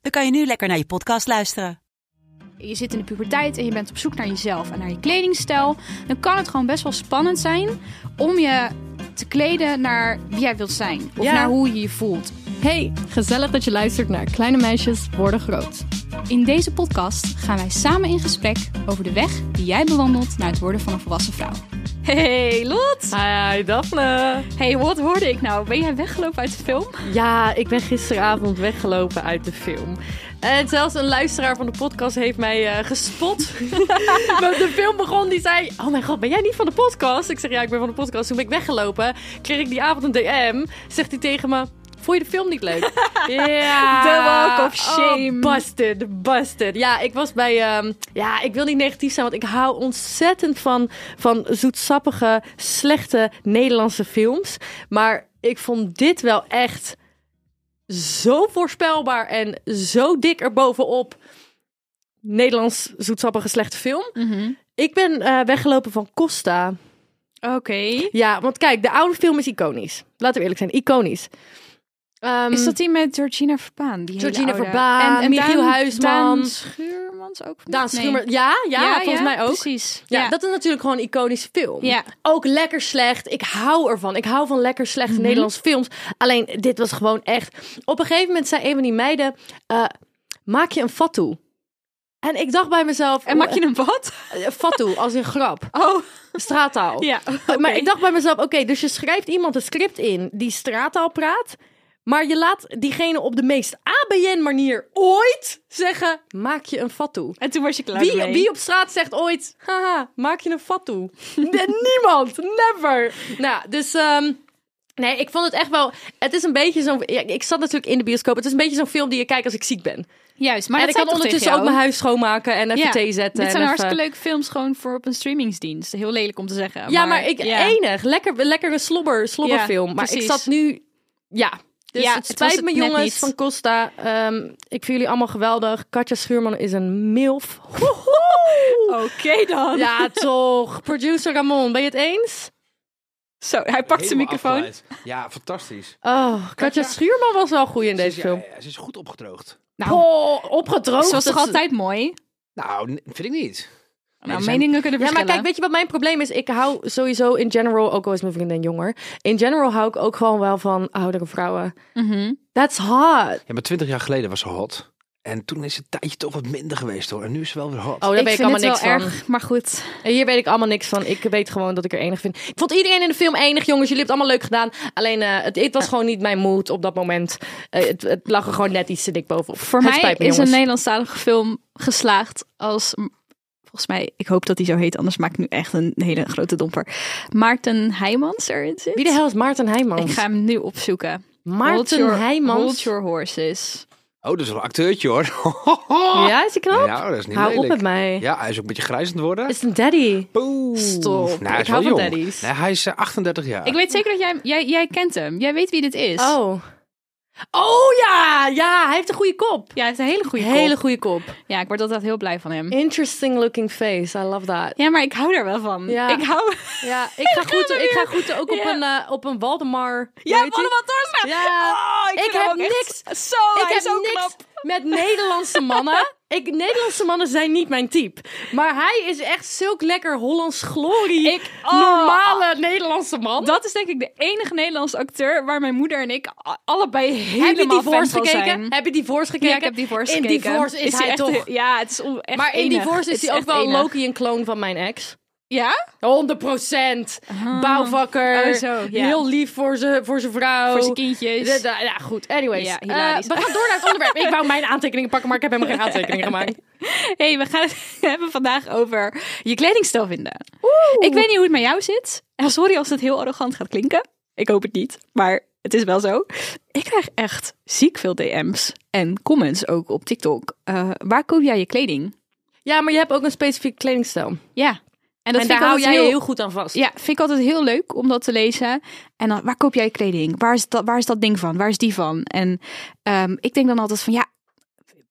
dan kan je nu lekker naar je podcast luisteren. je zit in de puberteit en je bent op zoek naar jezelf en naar je kledingstijl, dan kan het gewoon best wel spannend zijn om je te kleden naar wie jij wilt zijn. Of Ja. naar hoe je je voelt. Hey, gezellig dat je luistert naar Kleine Meisjes Worden Groot. In deze podcast gaan wij samen in gesprek over de weg die jij bewandelt naar het worden van een volwassen vrouw. Hey Lot! Hi Daphne. Hey, wat hoorde ik nou? Ben jij weggelopen uit de film? Ja, ik ben gisteravond weggelopen uit de film. En zelfs een luisteraar van de podcast heeft mij eh, gespot. de film begon, die zei... Oh mijn god, ben jij niet van de podcast? Ik zeg, ja, ik ben van de podcast. Toen ben ik weggelopen. Kreeg ik die avond een DM. Zegt hij tegen me... Vond je de film niet leuk? ja. The walk of shame. Oh, busted, busted. Ja, ik was bij... ehm, ja, ik wil niet negatief zijn, want ik hou ontzettend van, van zoetsappige, slechte Nederlandse films. Maar ik vond dit wel echt zo voorspelbaar en zo dik erbovenop. Nederlands zoetsappige slechte film. Ik ben eh, weggelopen van Costa. Oké. Ja, want kijk, de oude film is iconisch. Laten we eerlijk zijn, iconisch. Ehm, Is dat die met Georgina Verbaan? Die hele Georgina? Verbaan, Michiel Daan- Huisman. Daan Schuurmans ook? Daan Nee. Schumer, ja, ja, volgens mij ook. Precies. Ja, dat is natuurlijk gewoon een iconische film. Ja. Ook lekker slecht. Ik hou ervan. Ik hou van lekker slechte Mhm. Nederlandse films. Alleen, dit was gewoon echt... Op een gegeven moment zei een van die meiden... eh, maak je een fatu? En ik dacht bij mezelf... En maak je een wat? eh, fatu, als een grap. Oh, Straattaal. ja. Maar ik dacht bij mezelf, oké, dus je schrijft iemand een script in die straattaal praat, maar je laat diegene op de meest ABN manier ooit zeggen, maak je een fatu. En toen was je klaar Wie, mee. wie op straat zegt ooit, haha, maak je een fatu? Niemand, never. Nou, dus... ehm, Nee, ik vond het echt wel. Het is een beetje zo'n. Ja, ik zat natuurlijk in de bioscoop. Het is een beetje zo'n film die je kijkt als ik ziek ben. Juist, maar en dat ik kan ondertussen ook mijn huis schoonmaken en even Ja, thee zetten. Dit zijn even- hartstikke leuke films gewoon voor op een streamingsdienst. Heel lelijk om te zeggen. Ja, maar, ik ja. enig. Lekker, lekker een slobber, slobberfilm. Maar ik zat nu. Ja. Dus Ja, het was spijt het me, jongens niet. van Costa. Ehm, ik vind jullie allemaal geweldig. Katja Schuurman is een milf. Oké dan. Ja, toch. Producer Ramon, ben je het eens? Zo, hij pakt zijn microfoon. afgeleid. Ja, fantastisch. Oh, Katja Schuurman was wel goed in Ze is, deze film. ja, ze is goed opgedroogd. Nou, Oh, opgedroogd. zoals toch Dat- altijd mooi. Nou, vind ik niet. Nou, zijn- meningen kunnen Ja, maar verschillen. kijk, weet je wat mijn probleem is? Ik hou sowieso in general, ook al is mijn vriendin jonger, in general hou ik ook gewoon wel van oudere vrouwen. Mhm. That's hot. Ja, maar twintig jaar geleden was ze hot. En toen is het tijdje toch wat minder geweest hoor. En nu is ze wel weer hot. Oh, daar ik weet ik vind allemaal het niks wel van. erg, maar goed. En Hier weet ik allemaal niks van. Ik weet gewoon dat ik er enig vind. Ik vond iedereen in de film enig, jongens. Jullie hebben het allemaal leuk gedaan. Alleen, eh, het, het was gewoon niet mijn mood op dat moment. Eh, het, het lag er gewoon net iets te dik bovenop. Voor Het mij me, is een. Nederlandstalige film geslaagd als... Volgens mij, ik hoop dat hij zo heet, anders maak ik nu echt een hele grote domper. Maarten Heijmans erin zit. Wie de hel is Maarten Heijmans? Ik ga hem nu opzoeken. Hold Maarten your- Heijmans? Hold your horses. Oh, dat is wel een acteurtje hoor. Ja, is hij knap? Ja, dat is niet Hou op met mij. Ja, hij is ook een beetje grijzend worden. Is het een daddy? Stop. Nou, hij Ik is hou wel van daddies. Nee, hij is eh, 38 jaar. Ik weet zeker dat jij, jij, jij kent hem. Jij weet wie dit is. Oh. Oh ja, ja, hij heeft een goede kop. Ja, hij heeft een hele goede Hele kop. goede kop. Ja, ik word altijd heel blij van hem. Interesting looking face. I love that. Ja, maar ik hou daar wel van. Ja. Ik hou... Ja, ik ga goed, ik ga goed ook op Ja. een, eh, op een Waldemar. Ja? Waldemar Torstra. Ja. Oh, ik hem heb niks. Zo, ik heb zo niks knap. met Nederlandse mannen. Ik, Nederlandse mannen zijn niet mijn type. Maar hij is echt zulk lekker Hollands glorie. Ik- oh. normale Nederlandse man. Dat is denk ik de enige Nederlandse acteur waar mijn moeder en ik allebei helemaal heb je fan van gekeken? zijn. Heb je Divorce gekeken? Ja, ik heb Divorce In gekeken. Divorce is, hij echt, toch... Ja, het is echt maar in enig. Divorce is hij ook wel enig. Loki een kloon van mijn ex. Ja? 100 procent. Bouwvakker. Oh, zo, ja. Heel lief voor zijn voor vrouw. Voor zijn kindjes. Ja, goed. Anyways. Ja, Eh, we gaan door naar het onderwerp. Ik wou mijn aantekeningen pakken, maar ik heb helemaal geen aantekeningen gemaakt. hey, we gaan het hebben vandaag over je kledingstijl vinden. Ik weet niet hoe het met jou zit. En sorry als het heel arrogant gaat klinken. Ik hoop het niet. Maar het is wel zo. Ik krijg echt ziek veel DM's en comments ook op TikTok. Eh, waar koop jij je kleding? Ja, maar je hebt ook een specifieke kledingstijl. Ja. En dat en vind daar hou jij heel, heel goed aan vast. Ja, vind ik altijd heel leuk om dat te lezen. En dan, waar koop jij kleding? Waar is dat, waar is dat ding van? Waar is die van? En ehm, ik denk dan altijd van, ja,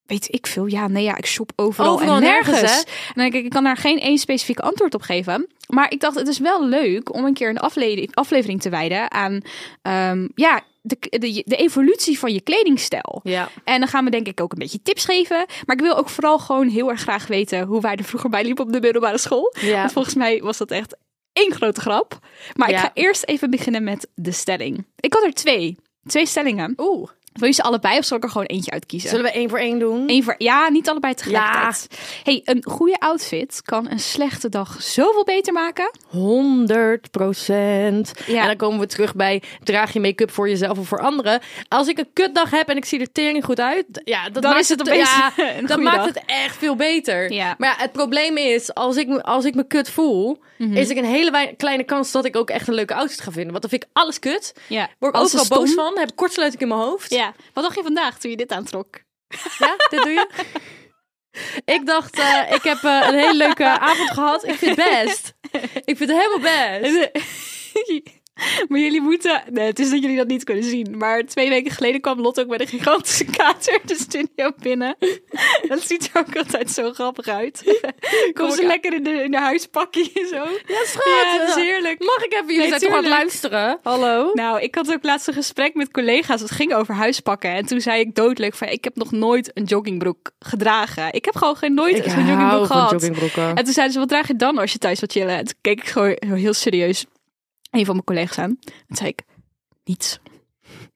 weet ik veel. Ja, nee, ja, ik shop overal, Overal en en nergens. nergens, En dan denk ik, ik kan daar geen één specifiek antwoord op geven. Maar ik dacht, het is wel leuk om een keer een aflevering, aflevering te wijden aan, ehm, ja, de, de, de evolutie van je kledingstijl. Ja. En dan gaan we denk ik ook een beetje tips geven. Maar ik wil ook vooral gewoon heel erg graag weten hoe wij er vroeger bij liepen op de middelbare school. Ja. Want volgens mij was dat echt één grote grap. Maar ik ga eerst even beginnen met de stelling. Ik had er twee. Twee stellingen. Oeh. Wil je ze allebei of zal ik er gewoon eentje uitkiezen? Zullen we één voor één doen? Eén voor, ja, niet allebei tegelijkertijd. Hey, een goede outfit kan een slechte dag zoveel beter maken. 100 procent. Ja. En dan komen we terug bij draag je make-up voor jezelf of voor anderen. Als ik een kutdag heb en ik zie er tering goed uit, ja, dat Dan maakt is het opeens ja, een dat maakt het echt veel beter. Ja. Maar ja, het probleem is als ik als ik me kut voel, Mhm. is er een hele kleine kans dat ik ook echt een leuke outfit ga vinden. Want dan vind ik alles kut. Ja. Word ik wel boos van. Heb ik kortsluiting in mijn hoofd. Ja. Wat dacht je vandaag toen je dit aantrok? Ja, dit doe je? Ik dacht, eh, ik heb eh, een hele leuke avond gehad. Ik vind het best. Ik vind het helemaal best. Maar jullie moeten... Nee, het is dat jullie dat niet kunnen zien. Maar twee weken geleden kwam Lot ook met een gigantische kater de studio binnen. Dat ziet er ook altijd zo grappig uit. Kom ze lekker in de, in de huispakje en zo. Ja, schat. Ja, dat is heerlijk. Mag ik even? Jullie Nee, aan het luisteren? Hallo? Nou, ik had ook laatst een gesprek met collega's. Het ging over huispakken. En toen zei ik doodleuk van... Ik heb nog nooit een joggingbroek gedragen. Ik heb gewoon geen nooit zo'n joggingbroek gehad. joggingbroeken. En toen zeiden ze, wat draag je dan als je thuis wilt chillen? En toen keek ik gewoon heel serieus een van mijn collega's aan. En zei ik, niets.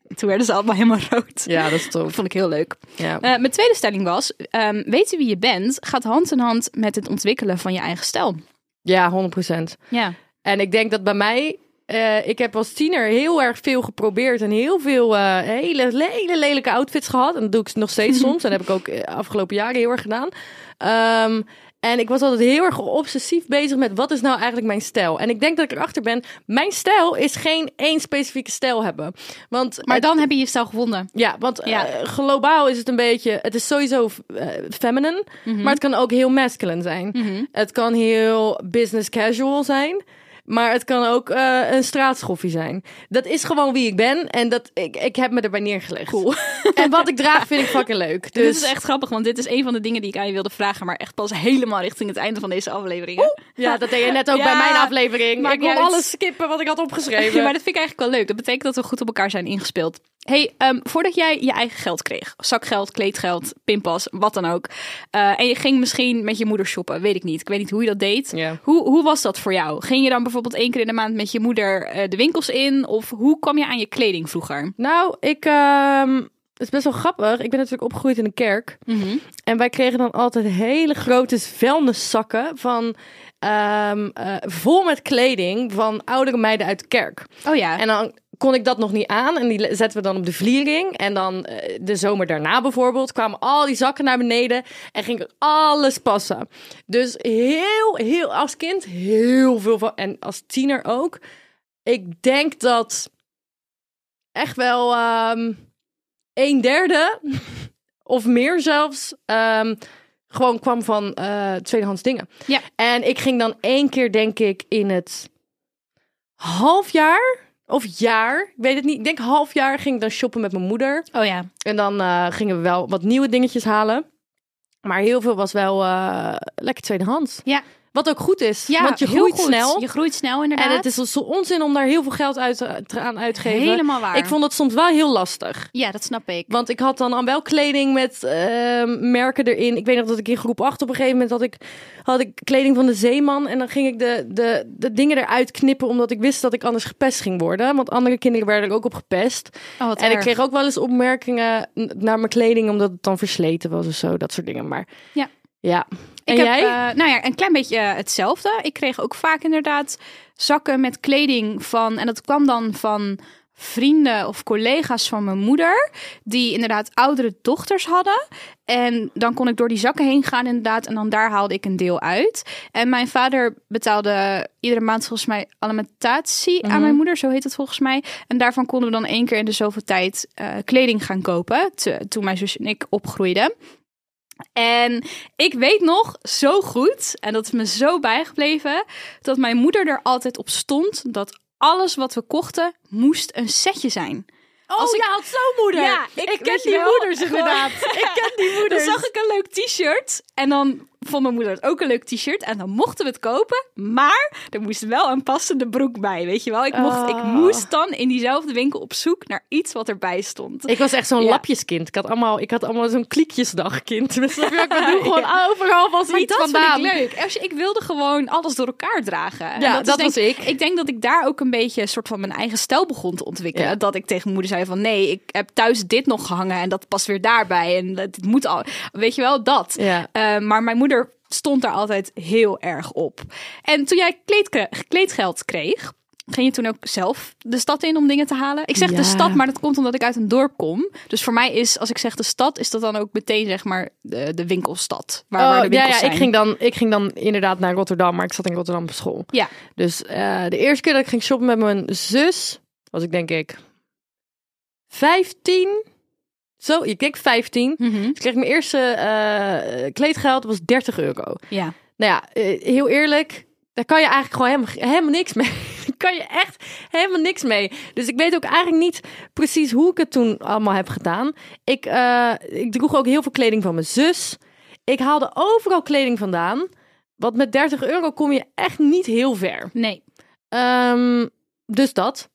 En toen werden ze allemaal helemaal rood. Ja, dat is Dat tof. vond ik heel leuk. Ja. Eh, mijn tweede stelling was, ehm, weten wie je bent gaat hand in hand met het ontwikkelen van je eigen stijl. ja, 100%. Ja. En ik denk dat bij mij... eh, ik heb als tiener heel erg veel geprobeerd en heel veel eh, hele, hele lelijke outfits gehad. En dat doe ik nog steeds soms. En dat heb ik ook afgelopen jaren heel erg gedaan. Ehm, en ik was altijd heel erg obsessief bezig met wat is nou eigenlijk mijn stijl. En ik denk dat ik erachter ben, mijn stijl is geen één specifieke stijl hebben. Want Maar het- dan heb je je stijl gevonden. Ja, want Ja. eh, globaal is het een beetje... Het is sowieso eh, feminine, maar het kan ook heel masculine zijn. Mhm. Het kan heel business casual zijn. Maar het kan ook eh, een straatschoffie zijn. Dat is gewoon wie ik ben. En dat, ik, ik heb me erbij neergelegd. Cool. En wat ik draag vind ik fucking leuk. Dus... Dit is echt grappig, want dit is een van de dingen die ik aan je wilde vragen, maar echt pas helemaal richting het einde van deze aflevering. ja, dat deed je net ook Ja, bij mijn aflevering. maakt Ik uit. alles skippen wat ik had opgeschreven. Ja, maar dat vind ik eigenlijk wel leuk. Dat betekent dat we goed op elkaar zijn ingespeeld. Hey, ehm, voordat jij je eigen geld kreeg, zakgeld, kleedgeld, pinpas, wat dan ook. eh, en je ging misschien met je moeder shoppen, weet ik niet. Ik weet niet hoe je dat deed. Hoe, hoe was dat voor jou? Ging je dan bijvoorbeeld één keer in de maand met je moeder eh, de winkels in? Of hoe kwam je aan je kleding vroeger? Nou, ik... ehm, het is best wel grappig. Ik ben natuurlijk opgegroeid in een kerk. En wij kregen dan altijd hele grote vuilniszakken van... ehm, eh, vol met kleding van oudere meiden uit de kerk. Oh ja. En dan kon ik dat nog niet aan. En die zetten we dan op de vliering. En dan eh, de zomer daarna bijvoorbeeld kwamen al die zakken naar beneden. En ging alles passen. Dus heel, heel als kind heel veel van. En als tiener ook. Ik denk dat echt wel ehm een derde of meer zelfs ehm, gewoon kwam van eh tweedehands dingen. Ja. En ik ging dan één keer denk ik in het half jaar of jaar, ik weet het niet. Ik denk half jaar ging ik dan shoppen met mijn moeder. Oh ja. En dan eh, gingen we wel wat nieuwe dingetjes halen. Maar heel veel was wel eh, lekker tweedehands. Ja. Wat ook goed is, Ja, want je groeit goed. snel. Je groeit snel inderdaad. En het is zo onzin om daar heel veel geld uit, te- aan uit te geven. helemaal waar. Ik vond het soms wel heel lastig. Ja, dat snap ik. Want ik had dan al wel kleding met ehm, merken erin. Ik weet nog dat ik in groep 8 op een gegeven moment had ik, had ik kleding van de Zeeman. En dan ging ik de, de, de dingen eruit knippen. Omdat ik wist dat ik anders gepest ging worden. Want andere kinderen werden er ook op gepest. Oh, wat en ik kreeg ook wel eens opmerkingen naar mijn kleding. Omdat het dan versleten was of zo. Dat soort dingen. Maar Ja. ja. En Ik heb, jij? eh, nou ja, een klein beetje eh, hetzelfde. Ik kreeg ook vaak inderdaad zakken met kleding van, en dat kwam dan van vrienden of collega's van mijn moeder. Die inderdaad oudere dochters hadden. En dan kon ik door die zakken heen gaan inderdaad. En dan daar haalde ik een deel uit. En mijn vader betaalde iedere maand volgens mij alimentatie aan mijn moeder. Zo heet het volgens mij. En daarvan konden we dan één keer in de zoveel tijd eh, kleding gaan kopen. te- toen mijn zus en ik opgroeiden. En ik weet nog zo goed, en dat is me zo bijgebleven, dat mijn moeder er altijd op stond dat alles wat we kochten moest een setje zijn. Oh, Als ik- ja, had zo'n moeder. Ja, ik, ik ken die wel, moeders gewoon- inderdaad. ik ken die Dan moeders. zag ik een leuk t-shirt en dan vond mijn moeder het ook een leuk t-shirt en dan mochten we het kopen, maar er moest wel een passende broek bij, weet je wel? Ik, mocht, ik Oh. moest dan in diezelfde winkel op zoek naar iets wat erbij stond. Ik was echt zo'n Ja. lapjeskind. Ik had allemaal, ik had allemaal zo'n kliekjesdagkind. Dus dat ik bedoel, gewoon overal was Maar iets dat vandaan. vind ik leuk. Als je, ik wilde gewoon alles door elkaar dragen. En Ja, dat denk- was ik. Ik denk dat ik daar ook een beetje een soort van mijn eigen stijl begon te ontwikkelen. Ja. Dat ik tegen mijn moeder zei van nee, ik heb thuis dit nog gehangen en dat past weer daarbij. En het moet al, weet je wel, dat. Eh, maar mijn moeder stond daar altijd heel erg op. En toen jij kleedke- kleedgeld kreeg, ging je toen ook zelf de stad in om dingen te halen? Ik zeg Ja. de stad, maar dat komt omdat ik uit een dorp kom. Dus voor mij is, als ik zeg de stad, is dat dan ook meteen zeg maar de, de winkelstad. Waar, waar Oh, de ja, winkels ja zijn. ik, ging dan, ik ging dan inderdaad naar Rotterdam, maar ik zat in Rotterdam op school. Ja. Dus eh, de eerste keer dat ik ging shoppen met mijn zus, was ik denk ik 15. Zo, ik denk 15. Mhm. Dus ik kreeg mijn eerste eh, kleedgeld, was 30 euro. Ja. Nou ja, eh, heel eerlijk, daar kan je eigenlijk gewoon helemaal, helemaal niks mee. Daar kan je echt helemaal niks mee. Dus ik weet ook eigenlijk niet precies hoe ik het toen allemaal heb gedaan. Ik, eh, ik droeg ook heel veel kleding van mijn zus. Ik haalde overal kleding vandaan. Want met 30 euro kom je echt niet heel ver. Nee. Ehm, dus dat.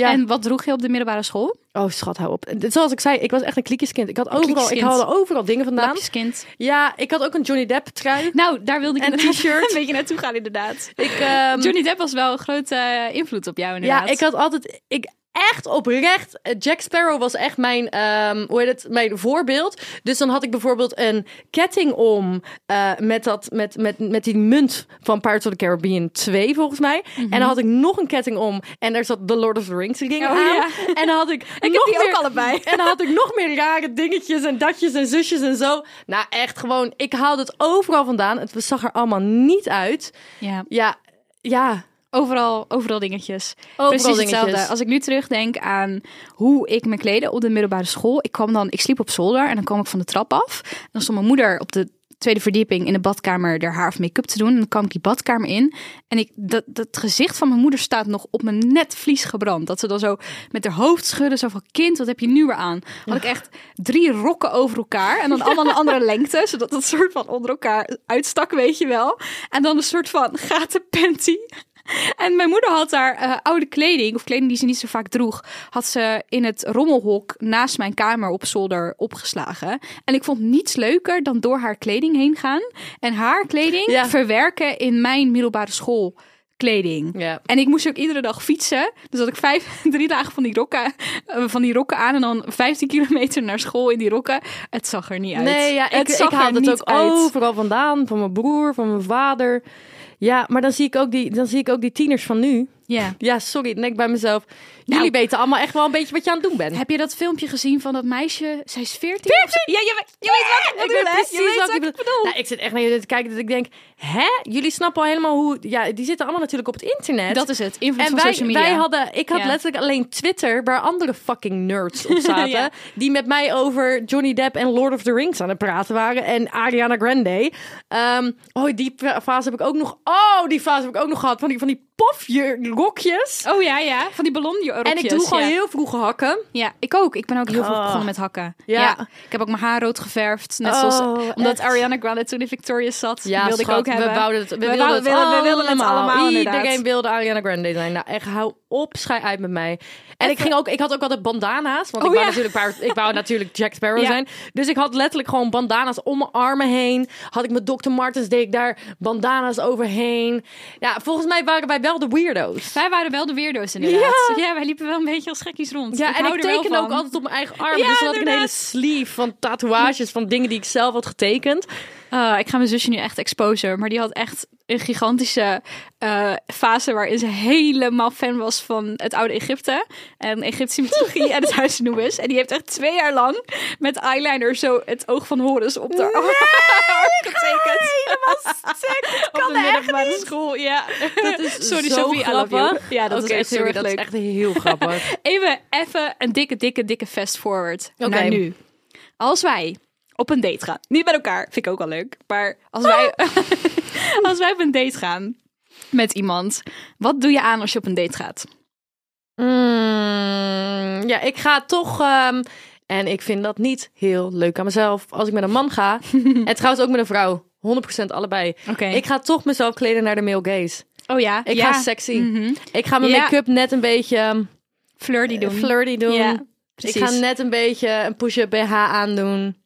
Ja. En wat droeg je op de middelbare school? Oh, schat, hou op. Zoals ik zei, ik was echt een kliekjeskind. Ik had overal, ik kliekjeskind. haalde overal dingen vandaan. Lapjeskind. Ja, ik had ook een Johnny Depp trui. Nou, daar wilde ik En inderdaad t-shirt. een beetje naartoe gaan inderdaad. Ik, ehm, Johnny Depp was wel een grote eh, invloed op jou inderdaad. Ja, ik had altijd, ik echt oprecht, eh, Jack Sparrow was echt mijn, ehm, hoe heet het, mijn voorbeeld. Dus dan had ik bijvoorbeeld een ketting om eh, met, dat, met, met, met die munt van Pirates of the Caribbean 2 volgens mij. En dan had ik nog een ketting om en daar zat The Lord of the Rings ring Oh, aan. ja. En dan had ik, heb nog die ook allebei. En dan had ik nog meer rare dingetjes en datjes en zusjes en zo. Nou echt gewoon, ik haalde het overal vandaan. Het zag er allemaal niet uit. Ja, Ja, ja. Overal, overal dingetjes. Overal Precies dingetjes. hetzelfde. Als ik nu terugdenk aan hoe ik me kleedde op de middelbare school. Ik kwam dan, ik sliep op zolder en dan kwam ik van de trap af. Dan stond mijn moeder op de tweede verdieping in de badkamer haar haar of make-up te doen. En dan kwam ik die badkamer in. En ik, dat, dat gezicht van mijn moeder staat nog op mijn netvlies gebrand. Dat ze dan zo met haar hoofd schudden. Zo van, kind, wat heb je nu weer aan? Had ik echt drie rokken over elkaar. En dan allemaal een andere lengte. Zodat het soort van onder elkaar uitstak, weet je wel. En dan een soort van gaten panty. En mijn moeder had daar eh, oude kleding, of kleding die ze niet zo vaak droeg, had ze in het rommelhok naast mijn kamer op zolder opgeslagen. En ik vond niets leuker dan door haar kleding heen gaan en haar kleding Ja. verwerken in mijn middelbare school kleding. Ja. En ik moest ook iedere dag fietsen. Dus had ik vijf, drie dagen van die, rokken, eh, van die rokken aan en dan 15 kilometer naar school in die rokken. Het zag er niet uit. Nee, ja, ik, het ik zag haal het ook uit. overal vandaan. Van mijn broer, van mijn vader. Ja, maar dan zie ik ook die, dan zie ik ook die tieners van nu. Ja. Ja, sorry, denk ik bij mezelf. Jullie Nou. weten allemaal echt wel een beetje wat je aan het doen bent. Heb je dat filmpje gezien van dat meisje? Zij is 14? Ja, je, weet- je weet wat ik Ik bedoel, hè? precies Je weet wat wat ik ik bedoel. bedoel. Nou, ik zit echt naar jullie te kijken dat ik denk, hè? Jullie snappen al helemaal hoe... Ja, die zitten allemaal natuurlijk op het internet. Dat is het. Invloed en van wij, social media. wij hadden, ik had Ja. letterlijk alleen Twitter, waar andere fucking nerds op zaten, Ja. die met mij over Johnny Depp en Lord of the Rings aan het praten waren en Ariana Grande. Ehm, oh, die fase heb ik ook nog. Oh, die fase heb ik ook nog gehad van die van die pofje-rokjes. Oh ja, ja. Van die ballonrokjes. En ik al ja. heel vroeg hakken. Ja, ik ook. Ik ben ook heel vroeg Oh. begonnen met hakken. Ja. Ja. Ik heb ook mijn haar rood geverfd. Net Oh, zoals omdat echt? Ariana Grande toen in Victorious zat. Ja, wilde schat, ik ook hebben. We, wouden het, we, wilden het willen- we wilden het allemaal, Iedereen inderdaad. wilde Ariana Grande zijn. Nou, echt, hou op, schij uit met mij. En ik, ging ook, ik had ook altijd bandana's. Want Oh, ik, wou natuurlijk, ik wou natuurlijk Jack Sparrow zijn. Dus ik had letterlijk gewoon bandana's om mijn armen heen. Had ik met Dr. Martens, deed ik daar bandana's overheen. Ja, volgens mij waren wij wel de weirdo's. Wij waren wel de weirdo's inderdaad. Ja. wij liepen wel een beetje als gekkies rond. Ja, en ik tekende ook altijd op mijn eigen arm. Ja, dus had ik een hele sleeve van tatoeages van dingen die ik zelf had getekend. Ah, ik ga mijn zusje nu echt exposen. Maar die had echt een gigantische eh, fase waarin ze helemaal fan was van het oude Egypte. En Egyptische mythologie en het huis Anubis. En die heeft echt twee jaar lang met eyeliner zo het oog van Horus op de arm getekend. Helemaal stuk. Op de middelbare school, ja. Dat is Sorry zo Sophie, grappig. Ja, dat is echt sorry, heel erg dat leuk. is echt heel grappig. Even, even een dikke, dikke, dikke fast forward Oké. naar nu. Als wij op een date gaan, niet met elkaar, vind ik ook wel leuk, maar als wij, als wij op een date gaan met iemand, wat doe je aan als je op een date gaat? Mm, ja, ik ga toch. ehm, en ik vind dat niet heel leuk aan mezelf. Als ik met een man ga. en trouwens ook met een vrouw. 100% allebei. Oké. Ik ga toch mezelf kleden naar de male gaze. oh ja, Ik ja. ga sexy. Mhm. Ik ga mijn Ja. make-up net een beetje ehm, Flirty doen. flirty doen. Ja, ik ga net een beetje een push-up BH aandoen.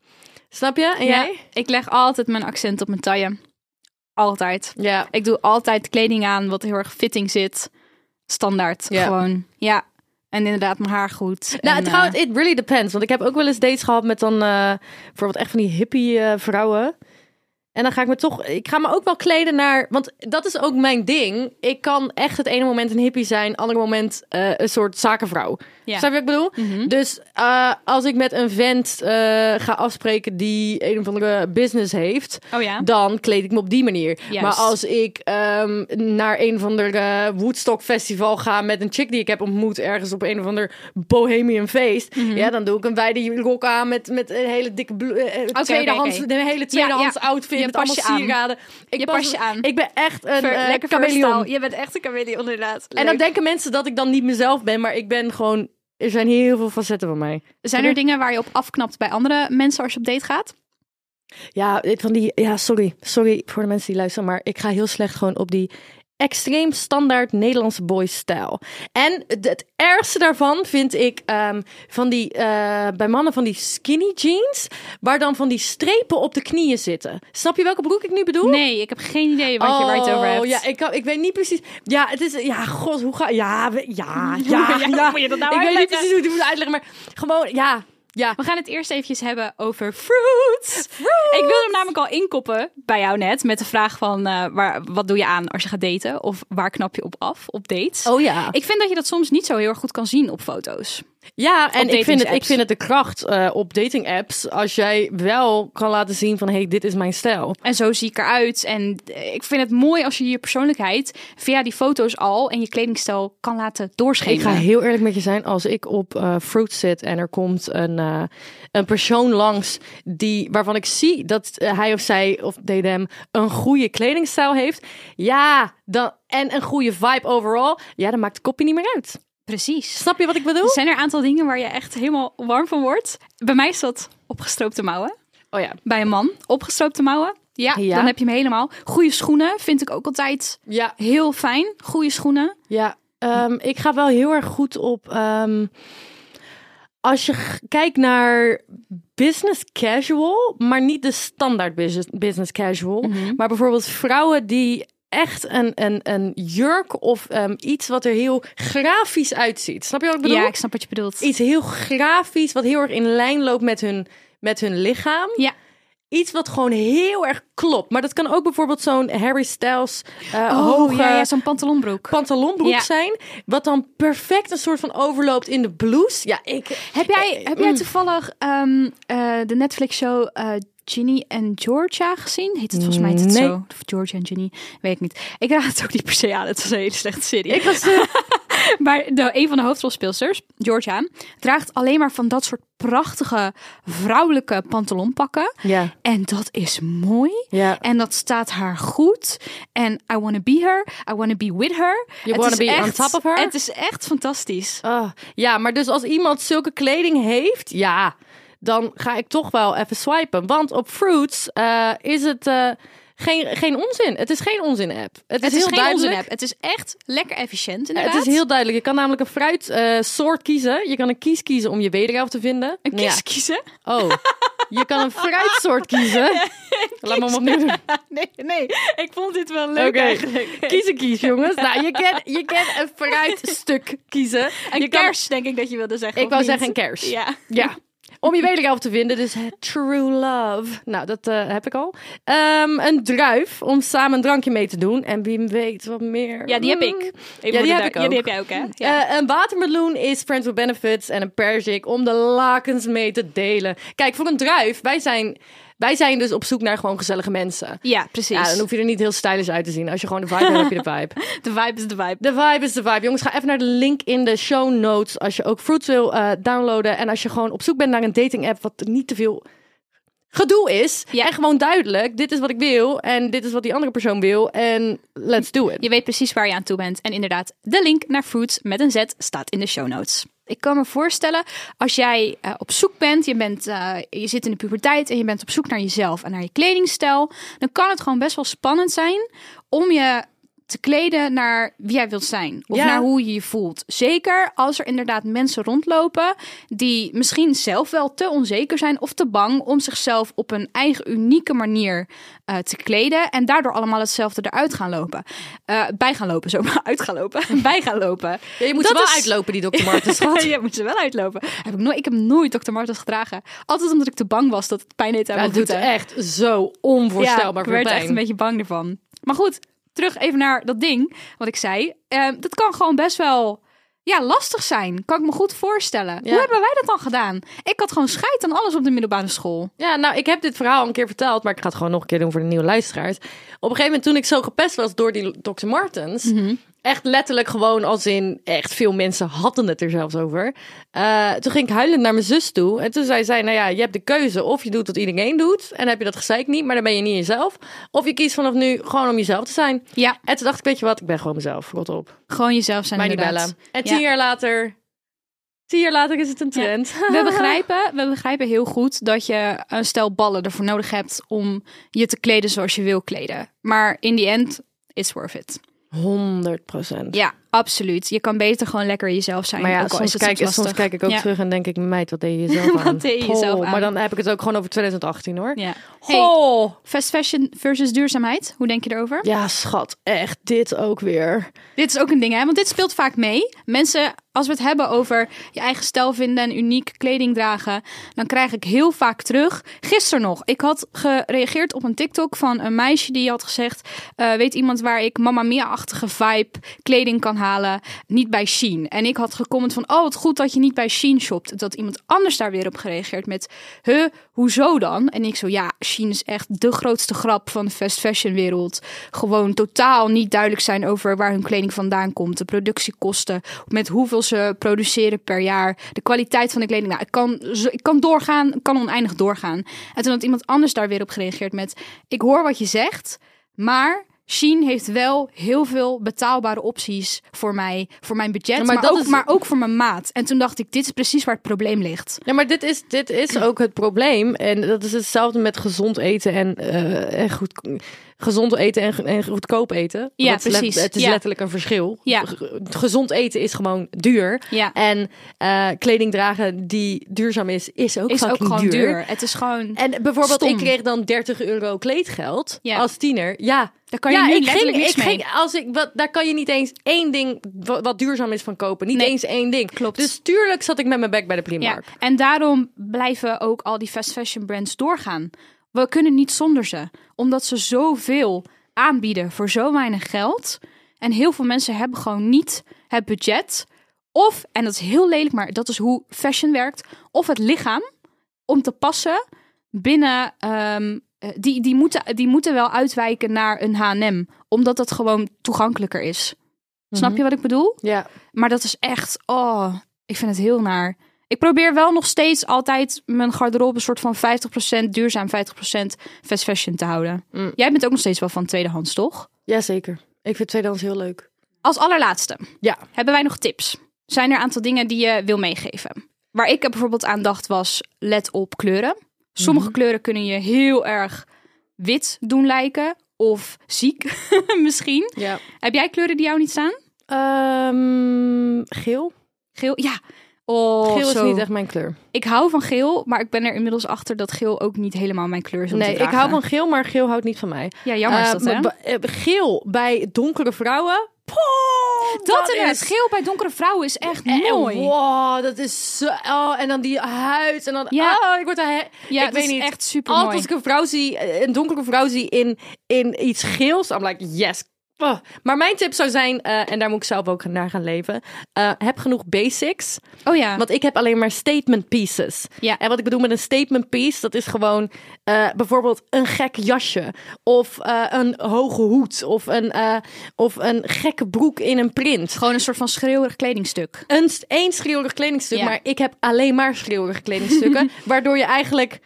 Snap je? En Ja, jij? Ik leg altijd mijn accent op mijn taille. Altijd. Ja. Ik doe altijd kleding aan wat heel erg fitting zit. Standaard. Ja. Gewoon. Ja. En inderdaad mijn haar goed. Nou, en, trouwens, it really depends. Want ik heb ook wel eens dates gehad met dan eh bijvoorbeeld echt van die hippie eh, vrouwen. En dan ga ik me toch, ik ga me ook wel kleden naar, want dat is ook mijn ding. Ik kan echt het ene moment een hippie zijn, andere moment eh, een soort zakenvrouw. Ja. Snap je wat ik bedoel? Mhm. Dus eh, als ik met een vent eh, ga afspreken die een of andere business heeft, Oh ja. dan kleed ik me op die manier. Juist. Maar als ik ehm, naar een of ander Woodstock festival ga met een chick die ik heb ontmoet ergens op een of ander bohemian feest, Mhm. ja, dan doe ik een wijde rok aan met, met een hele dikke eh, tweedehands, de hele tweedehands ja. outfit Past allemaal je aan. sieraden. Ik Je pas- je aan. Ik ben echt een Ver- chameleon. verstaan. Je bent echt een chameleon inderdaad. En dan denken mensen dat ik dan niet mezelf ben, maar ik ben gewoon. Er zijn heel veel facetten van mij. Zijn er dingen waar je op afknapt bij andere mensen als je op date gaat? Ja, van die. Ja, sorry. Sorry voor de mensen die luisteren, maar ik ga heel slecht gewoon op die extreem standaard Nederlandse boys stijl. En het, ergste daarvan vind ik ehm, van die eh, bij mannen van die skinny jeans, waar dan van die strepen op de knieën zitten. Snap je welke broek ik nu bedoel? Nee, ik heb geen idee wat je, waar het over hebt. Oh, Ja, ik, kan, ik weet niet precies. Ja, het is. Ja, god, hoe ga. Ja, we- ja, ja. Ja, ja. moet je dat nou ik weet niet precies hoe ik het moet uitleggen, maar gewoon, ja. Ja, We gaan het eerst eventjes hebben over fruits. Ik wilde hem namelijk al inkoppen bij jou net met de vraag van eh, waar, wat doe je aan als je gaat daten? Of waar knap je op af op dates? Oh ja. Ik vind dat je dat soms niet zo heel erg goed kan zien op foto's. Ja, en ik vind, het, ik vind het de kracht eh, op dating apps als jij wel kan laten zien van hey, dit is mijn stijl. En zo zie ik eruit. En eh, ik vind het mooi als je je persoonlijkheid via die foto's al en je kledingstijl kan laten Ik doorschemeren. ga heel eerlijk met je zijn, als ik op eh Fruit zit en er komt een, een persoon langs die, waarvan ik zie dat hij of zij of them een goede kledingstijl heeft, ja, dan, en een goede vibe overall, ja, dan maakt de kopje niet meer uit. Precies. Snap je wat ik bedoel? Zijn er een aantal dingen waar je echt helemaal warm van wordt? Bij mij is dat opgestroopte mouwen. Oh ja. Bij een man, opgestroopte mouwen. Ja, Ja. dan heb je hem helemaal. Goede schoenen vind ik ook altijd Ja, heel fijn. Goede schoenen. Ja, ehm, ik ga wel heel erg goed op. ehm, als je kijkt naar business casual, maar niet de standaard business, business casual, Mhm. maar bijvoorbeeld vrouwen die echt een, een, een jurk of ehm, iets wat er heel grafisch uitziet. Snap je wat ik bedoel? Ja, ik snap wat je bedoelt. Iets heel grafisch, wat heel erg in lijn loopt met hun, met hun lichaam. Ja. Iets wat gewoon heel erg klopt. Maar dat kan ook bijvoorbeeld zo'n Harry Styles eh Oh, hoge ja, ja zo'n pantalonbroek. pantalonbroek Ja. zijn. Wat dan perfect een soort van overloopt in de blouse. Ja, ik... Heb jij, Eh, heb jij mm. toevallig ehm, eh, de Netflix-show eh, Ginny en Georgia gezien? Heet het volgens mij het Nee. zo? Of Georgia en Ginny? Weet ik niet. Ik raad het ook niet per se aan. Het was een hele slechte serie. Ik was... eh, Maar de, een van de hoofdrolspeelsters, Georgia, draagt alleen maar van dat soort prachtige vrouwelijke pantalonpakken. ja, En dat is mooi. ja. En dat staat haar goed. En I wanna be her. I wanna be with her. You is be on echt- top of her? Het is echt fantastisch. Ah, ja, maar dus als iemand zulke kleding heeft, ja, dan ga ik toch wel even swipen. Want op Fruits eh, is het eh, geen, geen onzin. Het is geen onzin-app. Het, Het is heel geen duidelijk. app. Het is echt lekker efficiënt inderdaad. Het is heel duidelijk. Je kan namelijk een fruitsoort kiezen. Je kan een kies kiezen om je wederhelft te vinden. Een Nou ja, kies kiezen? Oh, je kan een fruitsoort kiezen. Laat me hem opnieuw doen. Nee, nee. Ik vond dit wel leuk Oké. eigenlijk. Kies een kies, jongens. Nou, je kan, je kan een fruitstuk kiezen. Een je kan- kers, denk ik dat je wilde zeggen. Ik wou niet? zeggen een kers. Ja. Ja. Om je wederhelft te vinden. Dus true love. Nou, dat eh, heb ik al. Ehm, een druif om samen een drankje mee te doen. En wie weet wat meer. Ja, die heb ik. Mm. Even Ja, die heb ik Ja, die ook. heb jij ook, hè? Ja. Eh, een watermeloen is Friends with Benefits en een persik om de lakens mee te delen. Kijk, voor een druif, wij zijn, wij zijn dus op zoek naar gewoon gezellige mensen. ja, precies. Ja, dan hoef je er niet heel stylish uit te zien. Als je gewoon de vibe hebt, heb je de vibe. De vibe is de vibe. De vibe is de vibe. Jongens, ga even naar de link in de show notes als je ook Fruits wil eh, downloaden. En als je gewoon op zoek bent naar een dating app wat niet te veel gedoe is. Ja. En gewoon duidelijk, dit is wat ik wil en dit is wat die andere persoon wil. En let's do it. Je weet precies waar je aan toe bent. En inderdaad, de link naar Fruits met een Z staat in de show notes. Ik kan me voorstellen, als jij eh, op zoek bent, je, bent eh, je zit in de puberteit en je bent op zoek naar jezelf en naar je kledingstijl, dan kan het gewoon best wel spannend zijn om je te kleden naar wie jij wilt zijn. Of Ja. naar hoe je je voelt. Zeker als er inderdaad mensen rondlopen die misschien zelf wel te onzeker zijn of te bang om zichzelf op een eigen unieke manier eh, te kleden. En daardoor allemaal hetzelfde eruit gaan lopen. Eh, bij gaan lopen, zo maar uit gaan lopen. bij gaan lopen. Ja, je moet Dat ze wel is- uitlopen, die Dr. Martens je moet ze wel uitlopen. Heb ik, nooit, ik heb nooit Dr. Martens gedragen. Altijd omdat ik te bang was dat het pijn deed aan Ja, het doet echt zo onvoorstelbaar ja, ik werd er pijn. echt een beetje bang ervan. Maar goed, terug even naar dat ding wat ik zei. Eh, dat kan gewoon best wel ja, lastig zijn. Kan ik me goed voorstellen. Ja. Hoe hebben wij dat dan gedaan? Ik had gewoon scheid aan alles op de middelbare school. Ja, nou, ik heb dit verhaal al een keer verteld, maar ik ga het gewoon nog een keer doen voor de nieuwe luisteraars. Op een gegeven moment, toen ik zo gepest was door die Dr. Martens, Mhm. Echt letterlijk gewoon als in, echt veel mensen hadden het er zelfs over. Eh, toen ging ik huilend naar mijn zus toe en toen zei zij, nou ja, je hebt de keuze of je doet wat iedereen doet en heb je dat gezeik niet, maar dan ben je niet jezelf. Of je kiest vanaf nu gewoon om jezelf te zijn. Ja, En toen dacht ik, weet je wat, ik ben gewoon mezelf, rot op. gewoon jezelf zijn Mij niet bellen. En Ja. tien jaar later, tien jaar later is het een trend. We begrijpen, we begrijpen heel goed dat je een stel ballen ervoor nodig hebt om je te kleden zoals je wil kleden. Maar in the end, it's worth it. 100 procent. Ja, absoluut. Je kan beter gewoon lekker jezelf zijn. Maar ja, ook soms het kijk, soms kijk ik ook Ja. terug en denk ik, meid, wat deed je jezelf aan? Wat deed je jezelf Goh, aan? Maar dan heb ik het ook gewoon over 2018 hoor. Ja. Hey, fast fashion versus duurzaamheid. Hoe denk je erover? Ja, schat, echt dit ook weer. Dit is ook een ding, hè? Want dit speelt vaak mee. Mensen, als we het hebben over je eigen stijl vinden en uniek kleding dragen, dan krijg ik heel vaak terug. Gisteren nog, ik had gereageerd op een TikTok van een meisje die had gezegd: eh, Weet iemand waar ik Mamma Mia-achtige vibe kleding kan halen? Niet bij Shein. En ik had gecomment van: Oh, wat goed dat je niet bij Shein shopt. Dat iemand anders daar weer op gereageerd met: Huh, hoezo dan? En ik zo: Ja, Shein is echt de grootste grap van de fast fashion wereld. Gewoon totaal niet duidelijk zijn over waar hun kleding vandaan komt. De productiekosten, met hoeveel ze produceren per jaar. De kwaliteit van de kleding. Nou, ik kan, ik kan doorgaan, kan oneindig doorgaan. En toen had iemand anders daar weer op gereageerd met... Ik hoor wat je zegt, maar... Shein heeft wel heel veel betaalbare opties voor mij, voor mijn budget, maar ook, is- maar ook voor mijn maat. En toen dacht ik, dit is precies waar het probleem ligt. Ja, maar dit is, dit is ook het probleem. En dat is hetzelfde met gezond eten en, eh, en goed, gezond eten en, en goedkoop eten. Ja, Dat precies. het is Ja. letterlijk een verschil. Ja. Ge- Gezond eten is gewoon duur. Ja. En eh, kleding dragen die duurzaam is, is ook Is ook gewoon duur. duur. Het is gewoon... En bijvoorbeeld, Stom. ik kreeg dan 30 euro kleedgeld Ja. als tiener. Ja, Daar kan je ja, nu ik ging, niks ik mee. ging, als ik, wat, daar kan je niet eens één ding wat, wat duurzaam is van kopen. Niet Nee. eens één ding. Klopt. Dus tuurlijk zat ik met mijn bek bij de Ja, Primark. en daarom blijven ook al die fast fashion brands doorgaan. We kunnen niet zonder ze, omdat ze zoveel aanbieden voor zo weinig geld. En heel veel mensen hebben gewoon niet het budget. Of, en dat is heel lelijk, maar dat is hoe fashion werkt. Of het lichaam om te passen binnen. ehm, eh, die, die, moeten, die moeten wel uitwijken naar een HM, omdat dat gewoon toegankelijker is. Snap je wat ik bedoel? Ja. Maar dat is echt, oh, ik vind het heel naar. Ik probeer wel nog steeds altijd mijn garderobe een soort van 50% duurzaam, 50% fast fashion te houden. Mm. Jij bent ook nog steeds wel van tweedehands, toch? Jazeker. Ik vind tweedehands heel leuk. Als allerlaatste Ja. hebben wij nog tips. Zijn er een aantal dingen die je wil meegeven? Waar ik bijvoorbeeld aan dacht was, let op kleuren. Sommige kleuren kunnen je heel erg wit doen lijken. Of ziek, misschien. Ja. Heb jij kleuren die jou niet staan? Ehm, geel. Geel? Ja. Oh, geel is niet echt mijn kleur. Ik hou van geel, maar ik ben er inmiddels achter dat geel ook niet helemaal mijn kleur is om Nee, te ik hou van geel, maar geel houdt niet van mij. Ja, jammer is Eh, dat, hè? eh, Geel bij donkere vrouwen! Dat het is- geel bij donkere vrouwen is echt En- mooi. Wow, dat is zo... Oh, en dan die huid. En dan... Ja. Oh, ik word er... he- Ja, ik weet is niet. echt super Altijd als ik een vrouw zie, een donkere vrouw zie in, in iets geels, I'm like, yes. Oh. Maar mijn tip zou zijn, eh, en daar moet ik zelf ook naar gaan leven, eh, heb genoeg basics. Oh ja. Want ik heb alleen maar statement pieces. Ja. En wat ik bedoel met een statement piece, dat is gewoon eh, bijvoorbeeld een gek jasje. Of een hoge hoed. Of een, of een gekke broek in een print. Gewoon een soort van schreeuwerig kledingstuk. Een, één schreeuwerig kledingstuk, Ja. maar ik heb alleen maar schreeuwerige kledingstukken. waardoor je eigenlijk...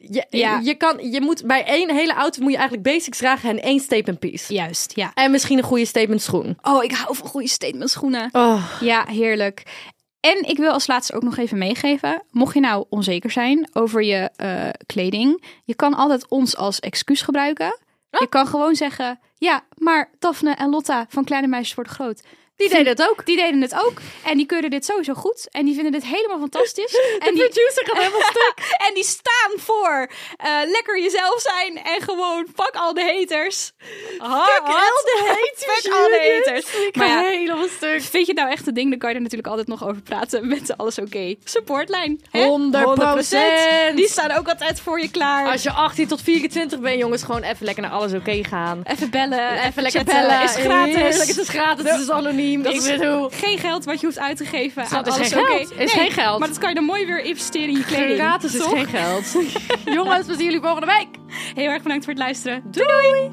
Je, Ja. je, kan, je moet bij één hele outfit moet je eigenlijk basics dragen en één statement piece. Juist, ja. En misschien een goede statement schoen. Oh, ik hou van goede statement schoenen. Oh. Ja, heerlijk. En ik wil als laatste ook nog even meegeven. Mocht je nou onzeker zijn over je eh, kleding, je kan altijd ons als excuus gebruiken. Je kan gewoon zeggen: Ja, maar Daphne en Lotta van Kleine Meisjes Worden Groot. Die deden het ook. Die deden het ook. En die keuren dit sowieso goed. En die vinden dit helemaal fantastisch. En die, producer gaat helemaal stuk. en die staan voor eh, lekker jezelf zijn. En gewoon fuck al de haters. Fuck al de haters, Fuck al de haters. Ik Maar ga ja, helemaal stuk. Vind je het nou echt een ding, dan kan je er natuurlijk altijd nog over praten met de Alles Oké supportlijn. hè? 100%. Die staan ook altijd voor je klaar. Als je 18 tot 24 bent, jongens, gewoon even lekker naar alles oké gaan. Even bellen, Even lekker bellen. Is gratis. Heerlijk, het is gratis, het is anoniem. Dat ik is geen geld wat je hoeft uit te geven aan Dat is Alles geen Oké. geld. Is geen geld. Maar dat kan je dan mooi weer investeren in je kleding. Gratis is geen geld. jongens, we zien jullie volgende week. Heel erg bedankt voor het luisteren. doei.